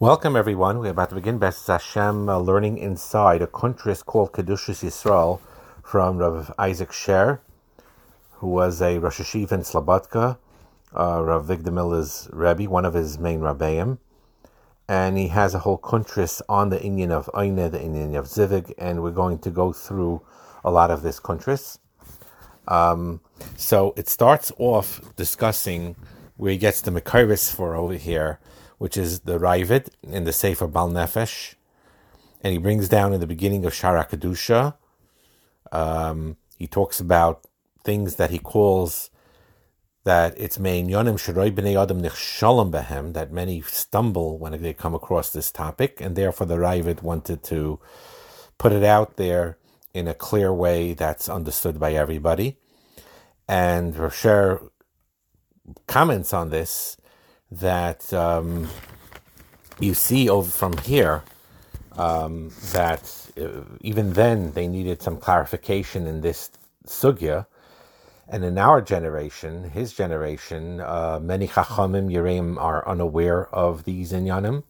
Welcome, everyone. We're about to begin Best Hashem uh, learning inside a kuntris called Kedushas Yisrael from Rav Isaac Sher, who was a Rosh Yeshiva in Slobodka, uh, Rav Avigdor Miller's Rebbe, one of his main Rabbeim. And he has a whole kuntris on the Indian of Eine, the Indian of Zivig, and we're going to go through a lot of this kuntris. Um, so it starts off discussing where he gets the Mekairis for over here which is the Ravid in the Sefer Bal Nefesh, and he brings down in the beginning of Shara Kedusha. Um, he talks about things that he calls that it's main yonim shiroi b'nei adam nichshalom behem that many stumble when they come across this topic, and therefore the Ravid wanted to put it out there in a clear way that's understood by everybody. And Rasher comments on this that um, you see over from here um, that uh, even then they needed some clarification in this sugya. And in our generation, his generation, uh, many chachamim yireim are unaware of these inyanim,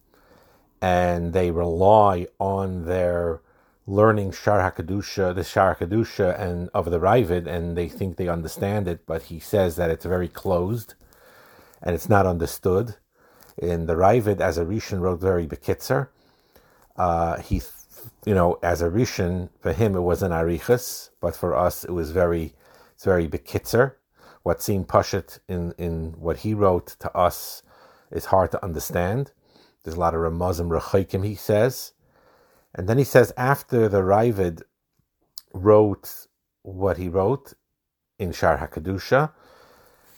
and they rely on their learning Shar Hakadusha, the Shar Hakadusha, and of the Ravid, and they think they understand it. But he says that it's very closed, and it's not understood. In the Ravid, as a Rishon wrote very bekitzer. Uh, he, you know, as a Rishon, for him it was an arichas, but for us it was very, it's very bekitzer. What seemed pashut in, in what he wrote to us is hard to understand. There's a lot of Ramazim Rechoikim, he says. And then he says, after the Ravid wrote what he wrote in Shar HaKadusha,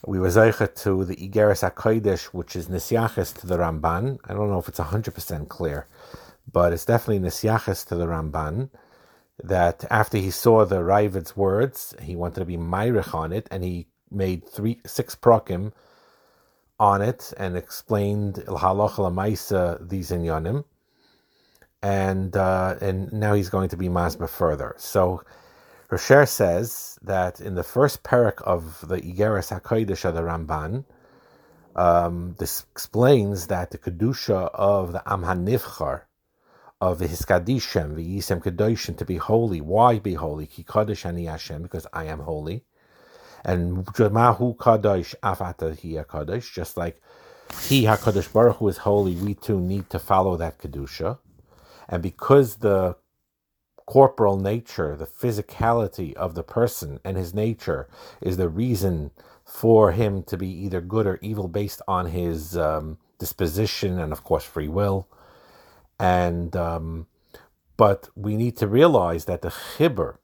we were zeicha to the Igeres HaKodesh, which is Nisyachis to the Ramban. I don't know if it's 100% clear, but it's definitely Nisyachis to the Ramban. That after he saw the Ravid's words, he wanted to be Myrich on it, and he made three six prokim on it and explained Halacha Lamaisa these inyanim. And uh, and now he's going to be masma further. So Rasher says that in the first parak of the Igeres HaKodesh of the Ramban, um, this explains that the Kedusha of the Am HaNivchar, of the Hiskadishem, the Yisem Kedoshim, to be holy. Why be holy? Ki Kodesh Ani Hashem, because I am holy. And Mahu Kadosh Afata Hi just like He HaKadosh Baruch Hu is holy, we too need to follow that Kedusha. And because the corporal nature, the physicality of the person and his nature is the reason for him to be either good or evil based on his um, disposition and, of course, free will. And um, but we need to realize that the chibur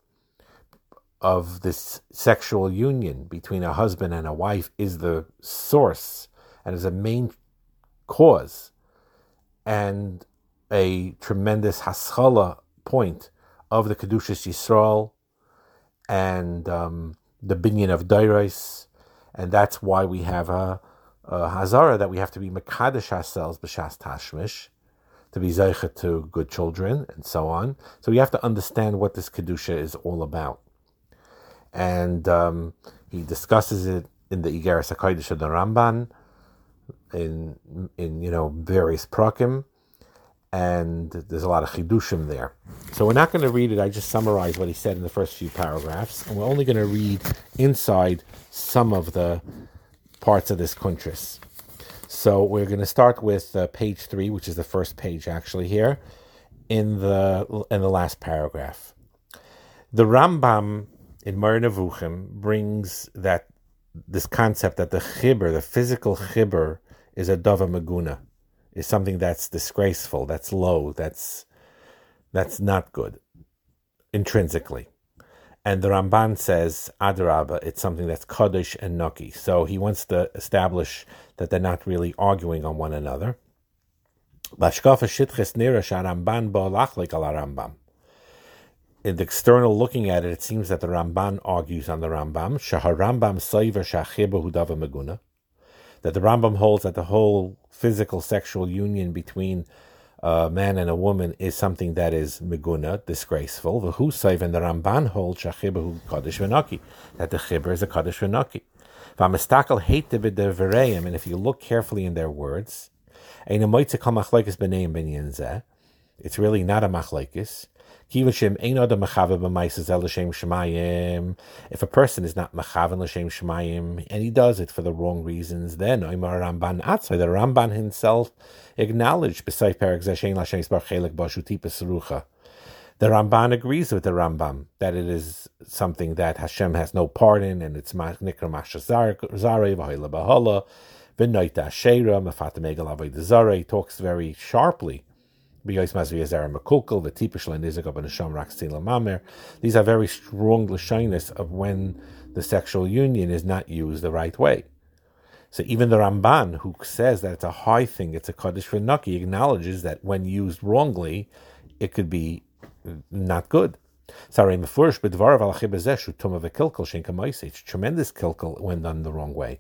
of this sexual union between a husband and a wife is the source and is a main cause and a tremendous haskalah point of the Kedushas Yisrael and um, the binyan of Dairais, and that's why we have a, a Hazara that we have to be Mekadesh ourselves, B'Shas Tashmish, to be Zeicha to good children, and so on. So we have to understand what this Kedusha is all about. And um, he discusses it in the Igeres HaKodesh of the Ramban, in, in you know, various prakim, and there's a lot of chidushim there. So we're not going to read it. I just summarize what he said in the first few paragraphs, and we're only going to read inside some of the parts of this kuntris. So we're going to start with uh, page three, which is the first page actually here, in the in the last paragraph. The Rambam in Moreh Nevuchim brings that this concept that the chibur, the physical chibur, is a dava maguna is something that's disgraceful, that's low, that's that's not good intrinsically. And the Ramban says, Adarabba, it's something that's Kaddish and Nuki. So he wants to establish that they're not really arguing on one another. In the external looking at it, it seems that the Ramban argues on the Rambam. That the Rambam holds that the whole physical sexual union between a man and a woman is something that is meguna, disgraceful. The Husayv and the Ramban hold shachibahu kaddish v'naki, that the chibur is a kaddish v'naki. V'amistakel hate and if you look carefully in their words. It's really not a machlekes. If a person is not machaven l'shem shemayim and he does it for the wrong reasons, then Oimar Ramban Atzai, the Ramban himself acknowledged beside Perak Zashen Lashem Yisbar Chelik Bashuti Peserucha. The Ramban agrees with the Rambam that it is something that Hashem has no part in, and it's Nikra Mashazare Vahila Bahala Benoita Shera Mafata Megal Avodah Zare. talks very sharply these are very strong lashonis of when the sexual union is not used the right way. So even the Ramban, who says that it's a high thing, it's a kaddish for Naki, acknowledges that when used wrongly, it could be not good. It's tremendous kilkel when done the wrong way.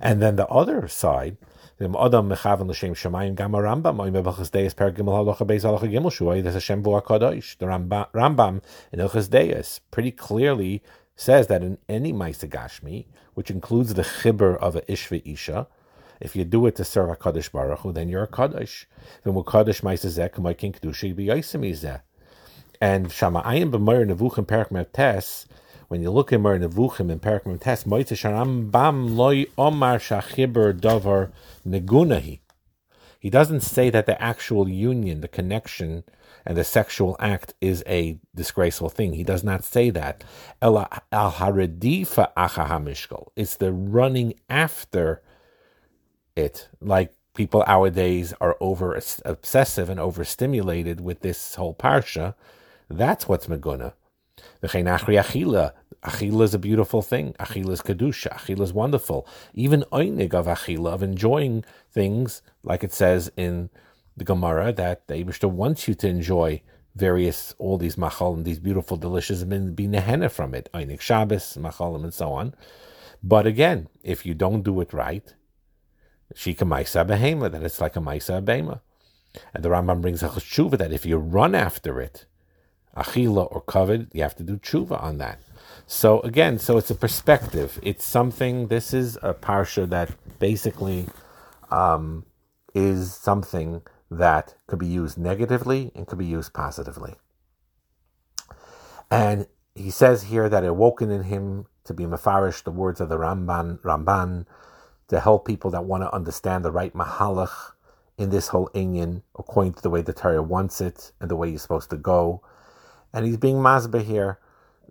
And then the other side, Adam mechaven l'shem shemayim gam Rambam oy mebachas deis per gimel halacha beis halacha gimel shuay there's Hashem bo hakadosh. The Rambam in Ilchas Deis pretty clearly says that in any Maisa Gashmi, which includes the chibur of a Ishva Isha, if you do it to serve a Kaddish Baruch Hu, then you're a Kaddish. Then with Kaddish Maisa Zeh, Kamaykin Kedusha, be Yaisim Zeh. And Shamayim b'Moreh Nevuchim Perak Mevtes, when you look at Moreh Nevuchim in Perak Tes, Moitze Bam Loi Omar Shachiber Dover Negunahi. He doesn't say that the actual union, the connection, and the sexual act is a disgraceful thing. He does not say that. Al It's the running after it. Like people nowadays are over obsessive and overstimulated with this whole parsha. That's what's meguna. Achila. Achila is a beautiful thing. Achila is kedusha. Achila is wonderful. Even oinig of achila, of enjoying things, like it says in the Gemara, that the Abishta wants you to enjoy various, all these machalim, these beautiful, delicious, and be nehenna from it. Oinig Shabbos, machalim, and so on. But again, if you don't do it right, shika maisa behema, then it's like a maisa behema. And the Rambam brings a tshuva that if you run after it, achila or covet, you have to do tshuva on that. So again, so it's a perspective. It's something. This is a parsha that basically um, is something that could be used negatively and could be used positively. And he says here that it awoken in him to be mafarish the words of the Ramban, Ramban, to help people that want to understand the right mahalach in this whole inyan according to the way the Torah wants it and the way you're supposed to go. And he's being masbeh here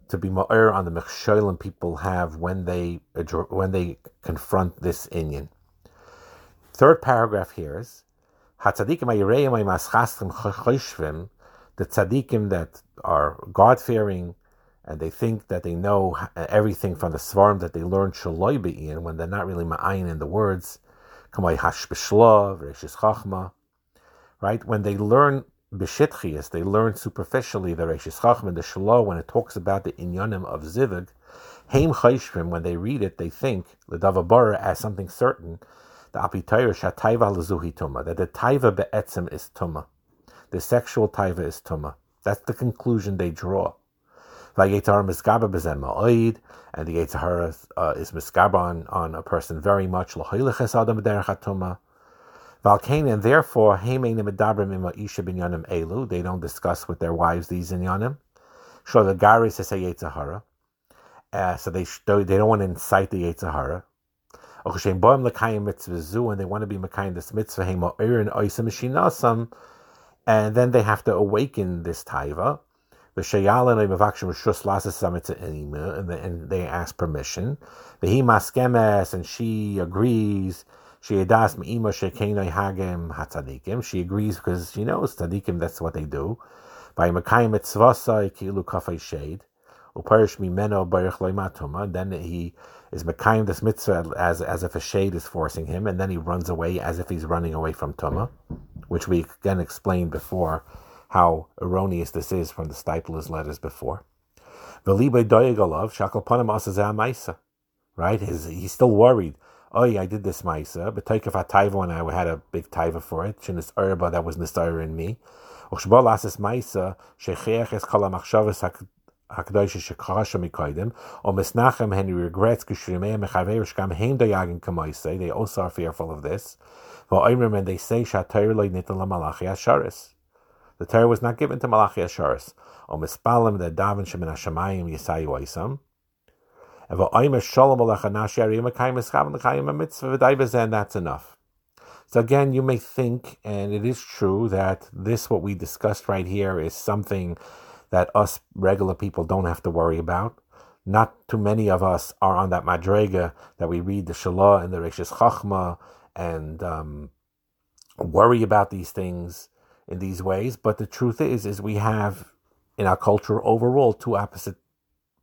to be ma'ir on the mechsholim people have when they when they confront this inyan. Third paragraph here is Hatzadikim the tzaddikim that are God fearing and they think that they know everything from the svarim that they learned shaloi be'in when they're not really ma'ayin in the words, kamay hash right? When they learn B'shitchias, they learn superficially the Reishis Chachma and the Shalom when it talks about the inyanim of Zivig. Heim Chayshrim, when they read it, they think Ledavabara as something certain. The Apitayr Shataiva Lazuhi Tuma, that the Taiva Be'etzim is Tuma. The sexual Taiva is Tuma. That's the conclusion they draw. Vayetar Miskaba Bezen Ma'oid, and the Yetzahara uh, is Miskaba on, a person very much. Lahiliches Adam B'derech And therefore, elu. They don't discuss with their wives these inyanim. Sure, the garis is a yetzahara. Uh, so they they don't want to incite the yetzahara. And they want to be Makayim this mitzvah, and then they have to awaken this taiva. And they ask permission. And she agrees. She adas me'ima shekenoi hagem hatzadikim. She agrees because she knows tzadikim, that's what they do. By Makayim mitzvasai kilu kafay shade. Uparish mimeno barich loimatuma. Then he is Makayim this mitzvah as, as if a shade is forcing him, and then he runs away as if he's running away from Tuma, which we again explained before how erroneous this is from the Steipler's letters before. Velibe doyagalav shakal panim. Right? His, he's still worried oh yeah, I did this maisa, but I taiva and I had a big taiva for it, shin this herba that was nisara in me. Uchshba lasis maisa, uh, shechiach es kol ha-machshavas HaKadosh shekasha mikaidim, or misnachem hen regrets kishrimei mechaver shkam heim dayagin kamaisei, they also are fearful of this. and they say The Torah was not given to Malachi Asharis. O mispalim the daven shemin hashamayim yisayu oisam. And that's enough. So again, you may think, and it is true, that this, what we discussed right here, is something that us regular people don't have to worry about. Not too many of us are on that madrega that we read the Shalah and the Rishis Chachma and um, worry about these things in these ways. But the truth is, is we have in our culture overall two opposite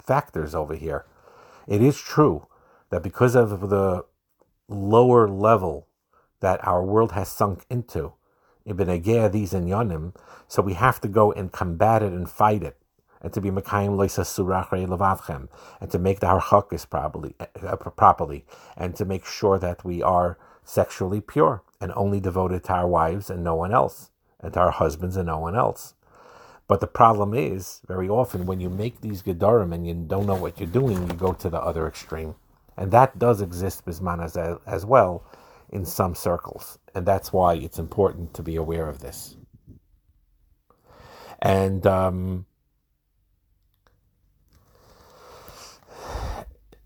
factors over here. It is true that because of the lower level that our world has sunk into. Ibn Agea, these in Yonim, so we have to go and combat it and fight it, and to be Mekayim Leisa Surachrei Levavchem, and to make the Harchakis properly, uh, properly, and to make sure that we are sexually pure and only devoted to our wives and no one else, and to our husbands and no one else. But the problem is, very often, when you make these Gedarim and you don't know what you're doing, you go to the other extreme. And that does exist, as, as well in some circles. And that's why it's important to be aware of this. And um,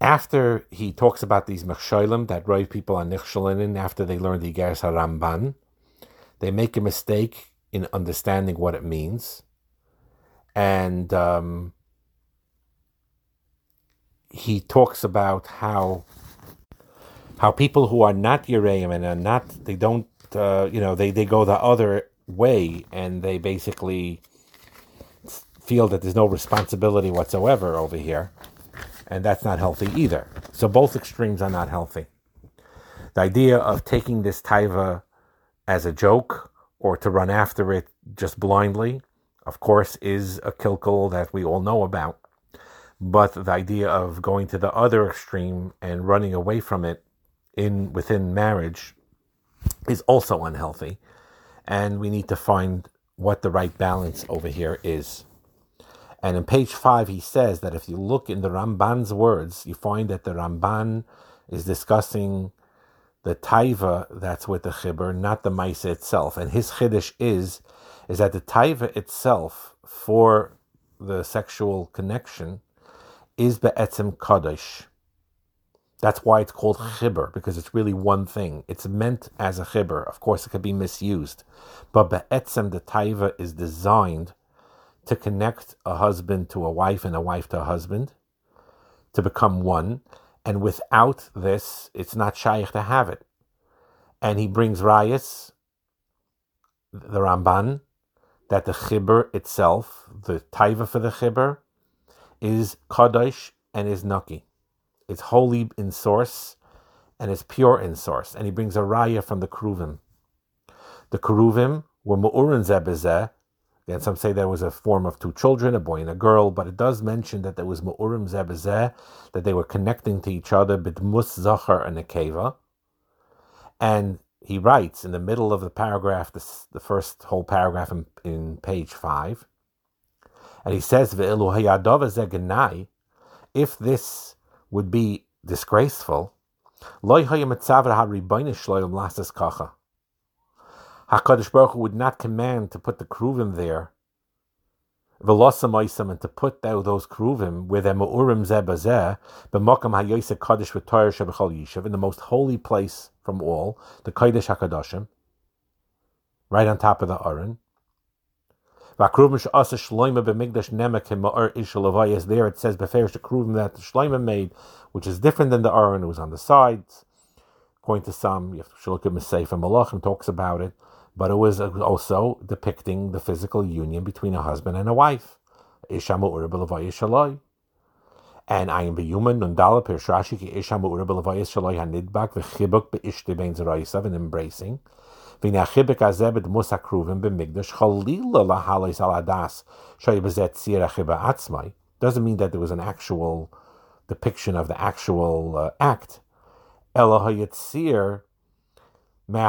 after he talks about these mechsholim that drive people on nichshalinin after they learn the Igeres HaRamban, they make a mistake in understanding what it means. And um, he talks about how how people who are not Yereim and are not, they don't, uh, you know, they, they go the other way and they basically feel that there's no responsibility whatsoever over here. And that's not healthy either. So both extremes are not healthy. The idea of taking this taiva as a joke or to run after it just blindly, of course, is a kilkel that we all know about. But the idea of going to the other extreme and running away from it in within marriage is also unhealthy, and we need to find what the right balance over here is. And in page five, he says that if you look in the Ramban's words, you find that the Ramban is discussing the taiva that's with the chibur, not the maisa itself. And his chiddush is is that the taiva itself for the sexual connection is be'etzim kadosh. That's why it's called mm. chibur, because it's really one thing. It's meant as a chibur. Of course, it could be misused. But be'etzem, the taiva, is designed to connect a husband to a wife and a wife to a husband, to become one. And without this, it's not shaykh to have it. And he brings rayas, the Ramban, that the chibur itself, the taiva for the chibur, is kadosh and is naki. It's holy in source and it's pure in source. And he brings a raya from the Keruvim. The Keruvim were Mu'urin Zebezeh. and some say there was a form of two children, a boy and a girl, but it does mention that there was Mu'urim Zebezeh, that they were connecting to each other, Bidmus Zachar and Akeva. And he writes in the middle of the paragraph, the first whole paragraph in, in page 5, and he says, If this would be disgraceful. HaKadosh Baruch Hu would not command to put the Kruvim there, and to put thou those Kruvim with them Urim Zebazeh, b'makam hayoyse Kadosh v'Torah shebechol Yishav, in the most holy place from all, the Kodesh HaKadoshim, right on top of the Aron. There it says Beferish the Kruvim that the Shloima made, which is different than the Aron, it was on the sides. According to some, you have to look at Mesefa Malachim talks about it, but it was also depicting the physical union between a husband and a wife. And I am biyuman nundala pirshashi ki ishamu ura b'levayis shaloi hanidbak v'chibuk be'ishti bein zeraisav and embracing. V'nachibik azeh b'dmus hakruvim b'migdash chalila lahalis al adas shoy b'zet tzir achiba atzmai. Doesn't mean that there was an actual depiction of the actual uh, act. Ela hayitzir So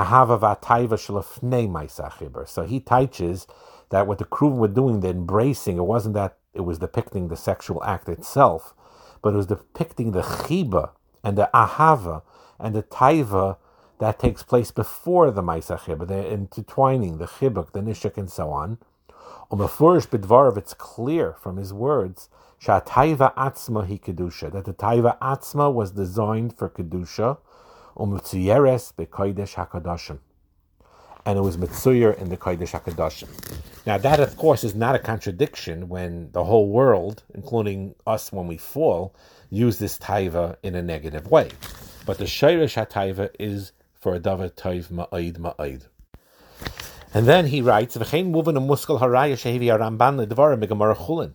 he teaches that what the kruvim were doing, the embracing, it wasn't that it was depicting the sexual act itself, but it was depicting the chiba and the ahava and the taiva that takes place before the Maisa Chibuk, the intertwining, the Chibuk, the Nishik, and so on. Umafurish Bidvarov, it's clear from his words, Shataiva Atzma hi that the Taiva Atzma was designed for Kedusha, HaKadoshim. And it was Mitzuyer in the Kodesh HaKadoshim. Now, that, of course, is not a contradiction when the whole world, including us when we fall, use this taiva in a negative way. But the Shairish HaTaiva is for a davar toiv ma'id ma'id. And then he writes, "V'chein moving a muskel haraya shehevi aramban ledvarim begemara chulin."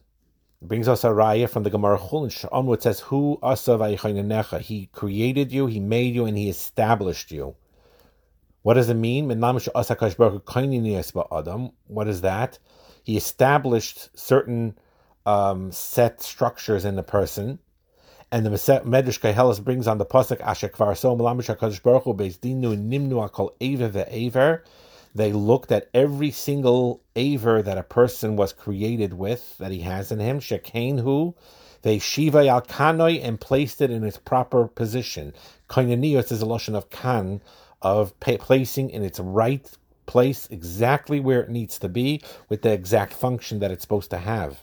Brings us a raya from the Gemara Chulin. It says, "Who asav He created you, he made you, and he established you." What does it mean? What is that? He established certain um, set structures in the person, and the Medrash Kehelis brings on the pasuk Asher Kvar So Malamish Hakadosh Baruch Hu Beis Dinu Nimnu Akol Aver VeAver. They looked at every single aver that a person was created with, that he has in him, Shekain Hu. They shiva al kanoi and placed it in its proper position. Koinanios is a lotion of kan, of placing in its right place exactly where it needs to be with the exact function that it's supposed to have.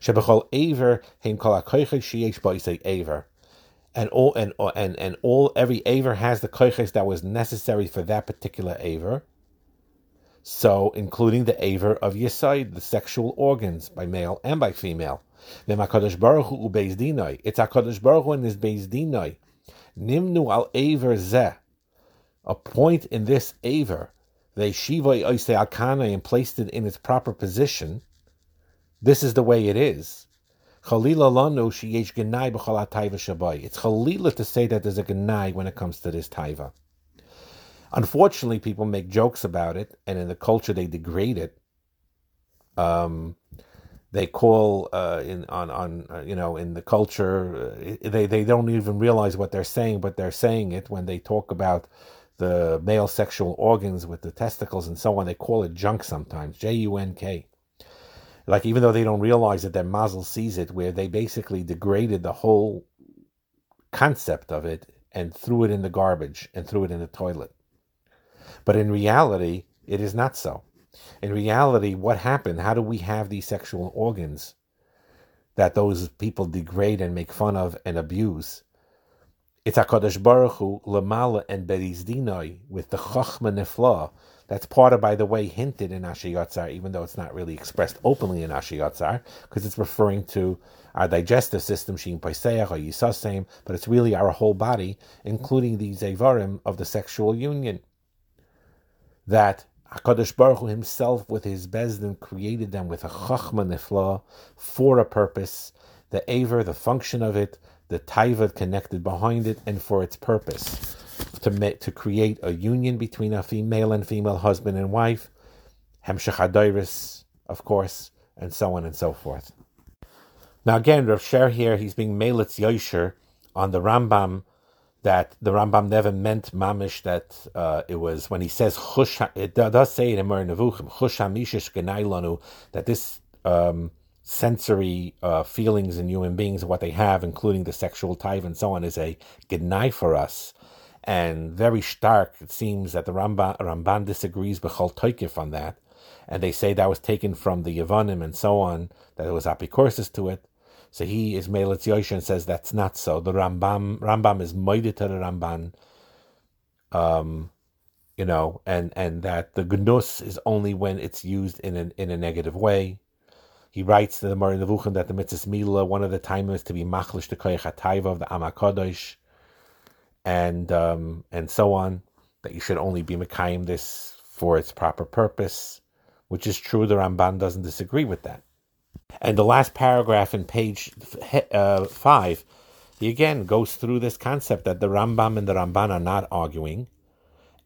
Shebechol aver heim kol ba'isei aver. And all and and and all every aver has the koiches that was necessary for that particular aver. So, including the aver of Yisaid, the sexual organs by male and by female. It's HaKadosh Baruch Hu and his Beis Dinoi. Nimnu al aver zeh. A point in this aver, they shiva oise akana and placed it in its proper position. This is the way it is. Shabai. It's chalila to say that there's a genai when it comes to this taiva. Unfortunately, people make jokes about it, and in the culture they degrade it. Um, they call uh, in on on uh, you know in the culture uh, they they don't even realize what they're saying, but they're saying it when they talk about the male sexual organs with the testicles and so on. They call it junk sometimes, J U N K like even though they don't realize it, their mazel sees it, where they basically degraded the whole concept of it and threw it in the garbage and threw it in the toilet. But in reality, it is not so. In reality, what happened? How do we have these sexual organs that those people degrade and make fun of and abuse? It's HaKadosh Baruch Hu, Lamala and Berizdinoi, with the Chachma Nefla, that's part of, by the way, hinted in Asher Yatzar, even though it's not really expressed openly in Asher Yatzar, because it's referring to our digestive system, Shin Paiseach or but it's really our whole body, including the Zevarim of the sexual union. That HaKadosh Baruch Hu himself, with his Bezdin, created them with a Chachma Nifla for a purpose, the Aver, the function of it, the Taiva connected behind it, and for its purpose to to create a union between a female and female husband and wife, hemshech of course, and so on and so forth. Now again, Rav Sher here, he's being melitz yosher on the Rambam that the Rambam never meant mamish that uh, it was when he says chush. It does say in Emor Nevuchim chush that this um, sensory uh, feelings in human beings, what they have, including the sexual type and so on, is a genai for us and very stark. It seems that the Ramban, Ramban disagrees with Toikif on that, and they say that was taken from the Yavanim and so on, that it was apicorsis to it. So he is Melitz Yosha and says that's not so. The Rambam Rambam is moided to the Ramban, um, you know, and and that the gnus is only when it's used in an in a negative way. He writes to the Moreh Nevuchim that the mitzvah mila, one of the time is to be machlish the koyach of the Amakodosh and um, and so on. That you should only be Mekayim this for its proper purpose, which is true. The Ramban doesn't disagree with that. And the last paragraph in page uh, five, he again goes through this concept that the Rambam and the Ramban are not arguing,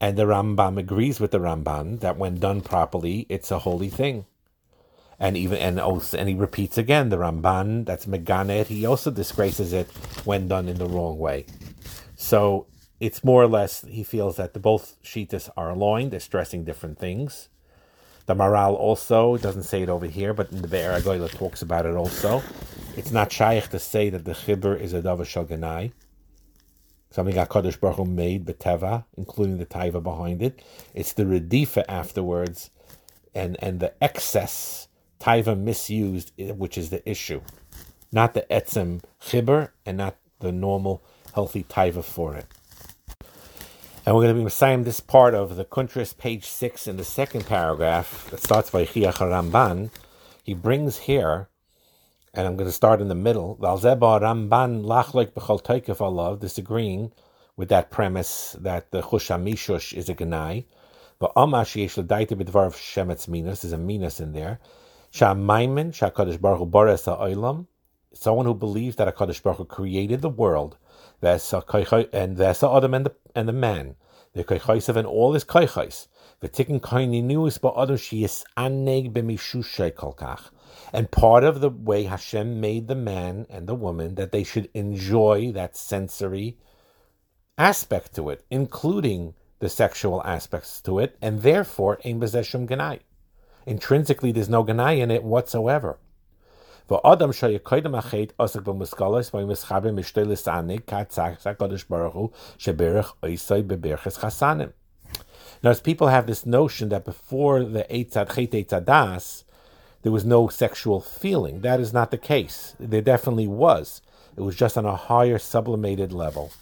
and the Rambam agrees with the Ramban that when done properly, it's a holy thing. And even and also, and he repeats again the Ramban that's Meganet. He also disgraces it when done in the wrong way. So it's more or less he feels that the both shitas are aligned. They're stressing different things. The Maharal also doesn't say it over here, but in the Be'er HaGolah talks about it also. It's not shaykh to say that the chibur is a davar shaganai. something HaKadosh Baruch Hu made, Beteva, including the Taiva behind it. It's the Redifa afterwards and, and the excess Taiva misused, which is the issue. Not the Etzem Chibber and not the normal healthy Taiva for it. And we're going to be reciting this part of the Kuntris, page 6, in the second paragraph that starts by Chiach Ramban. He brings here, and I'm going to start in the middle, Valzeba Ramban lachlik b'chol teikef alav, disagreeing with that premise that the Chusha is a Ganai. But Amash yesh l'daita b'dvar shemetz minas, there's a minas in there. Sha'maymin, sha'kadosh baruch hu bares ha'olam, someone who believes that HaKadosh Baruch Hu created the world, and there's Adam and the, and the man, the Kaichaisav and all his Tikkun Kaini News, but Adam Shias Aneg B'mishushay Kolkach. And part of the way Hashem made the man and the woman that they should enjoy that sensory aspect to it, including the sexual aspects to it, and therefore Ein Bezeshum Ganai. Intrinsically, there's no Ganai in it whatsoever. Adam Asak by Oisai Chasanim. Now, as people have this notion that before the Eitzad Chet Eitzadas, there was no sexual feeling. That is not the case. There definitely was. It was just on a higher, sublimated level.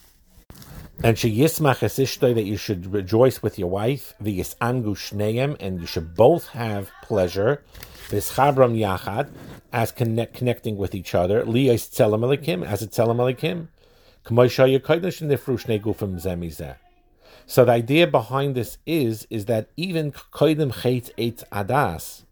And sheyismach esishtoi that you should rejoice with your wife, the yisangu shneim, and you should both have pleasure, v'schabram yachad, as connect, connecting with each other. Liyas tzelam elikim, as a tzelam elikim. So the idea behind this is is that even koidim chait eitz adas,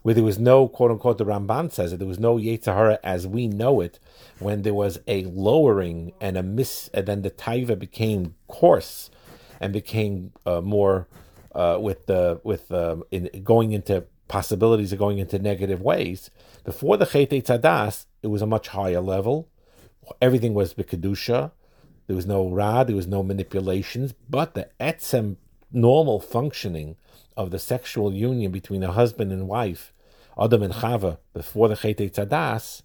where there was no quote unquote the Ramban says it, there was no Yetzirah as we know it, when there was a lowering and a miss, and then the taiva became coarse and became uh, more uh, with the with uh, in going into possibilities of going into negative ways. Before the Chet Tzadas, it was a much higher level. Everything was Bikadusha. There was no Ra, there was no manipulations, but the Etzem normal functioning of the sexual union between a husband and wife, Adam and Chava, before the Chet Tzadas,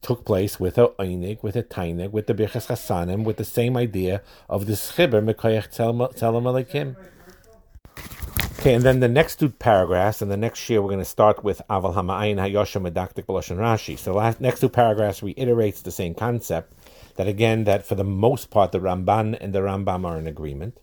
took place with a Einig, with a Tainig, with the Birchas Hasanim, with the same idea of the Schibber Mekoyach Tzelem Alekim. Okay, and then the next two paragraphs, and the next year we're going to start with Aval Hama'ayin Hayosha Medaktik B'Loshen Rashi. So the next two paragraphs reiterates the same concept, that again, that for the most part the Ramban and the Rambam are in agreement,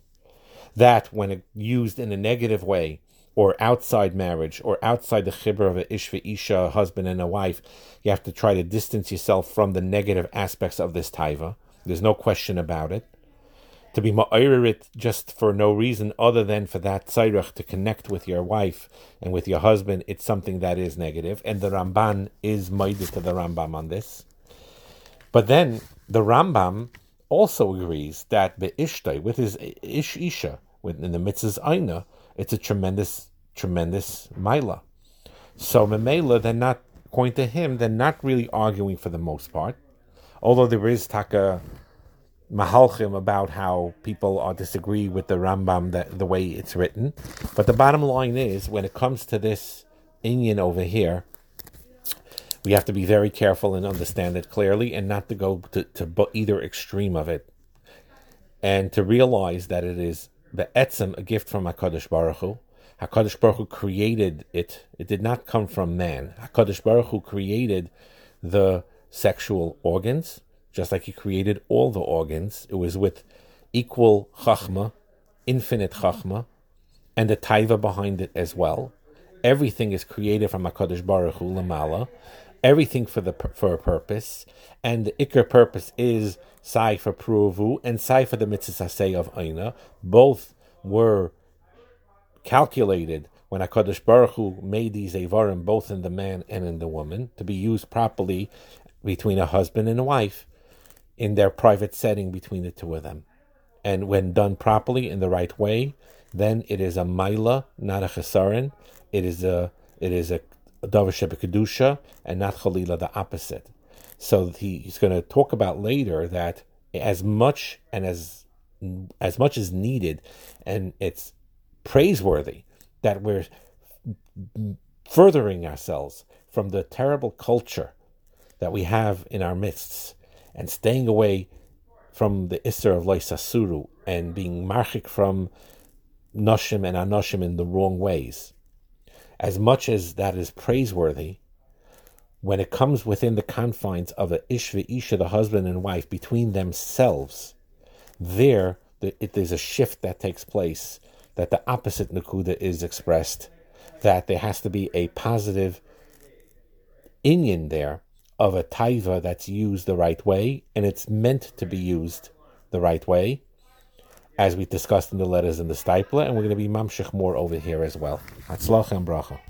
that when used in a negative way, or outside marriage, or outside the chibur of a ish isha, a husband and a wife, you have to try to distance yourself from the negative aspects of this taiva. There's no question about it to be ma'irit just for no reason other than for that tzairach to connect with your wife and with your husband, it's something that is negative. And the Ramban is maided to the Rambam on this. But then the Rambam also agrees that the ishtai, with his ish isha, in the mitzvah's aina, it's a tremendous, tremendous maila. So memela, they're not, according to him, they're not really arguing for the most part. Although there is taka mahalchim about how people are disagree with the Rambam that the way it's written. But the bottom line is, when it comes to this Indian over here, we have to be very careful and understand it clearly, and not to go to, to either extreme of it, and to realize that it is the etzem, a gift from Hakadosh Baruch Hu. Hakadosh Baruch Hu created it; it did not come from man. Hakadosh Baruch Hu created the sexual organs just like he created all the organs. It was with equal chachma, infinite chachma, and the taiva behind it as well. Everything is created from Hakadosh Baruch Hu Lamala. Everything for the for a purpose, and the ikr purpose is sai for pruvu and sai for the mitzvah of aina. Both were calculated when Hakadosh Baruch Hu made these avarim, both in the man and in the woman, to be used properly between a husband and a wife in their private setting between the two of them. And when done properly in the right way, then it is a maila, not a chesaron. It is a it is a davar kedusha and not chalila, the opposite. So he, he's going to talk about later that as much and as as much as needed, and it's praiseworthy that we're furthering ourselves from the terrible culture that we have in our midst and staying away from the Isser of Loisasuru and being marchik from Noshim and Anoshim in the wrong ways. As much as that is praiseworthy, when it comes within the confines of a Ishva Isha, the husband and wife, between themselves, there it, there's a shift that takes place, that the opposite Nakuda is expressed, that there has to be a positive inyan there of a taiva that's used the right way, and it's meant to be used the right way, as we discussed in the letters in the Steipler, and we're going to be mamshich more over here as well. Hatzlach and bracha.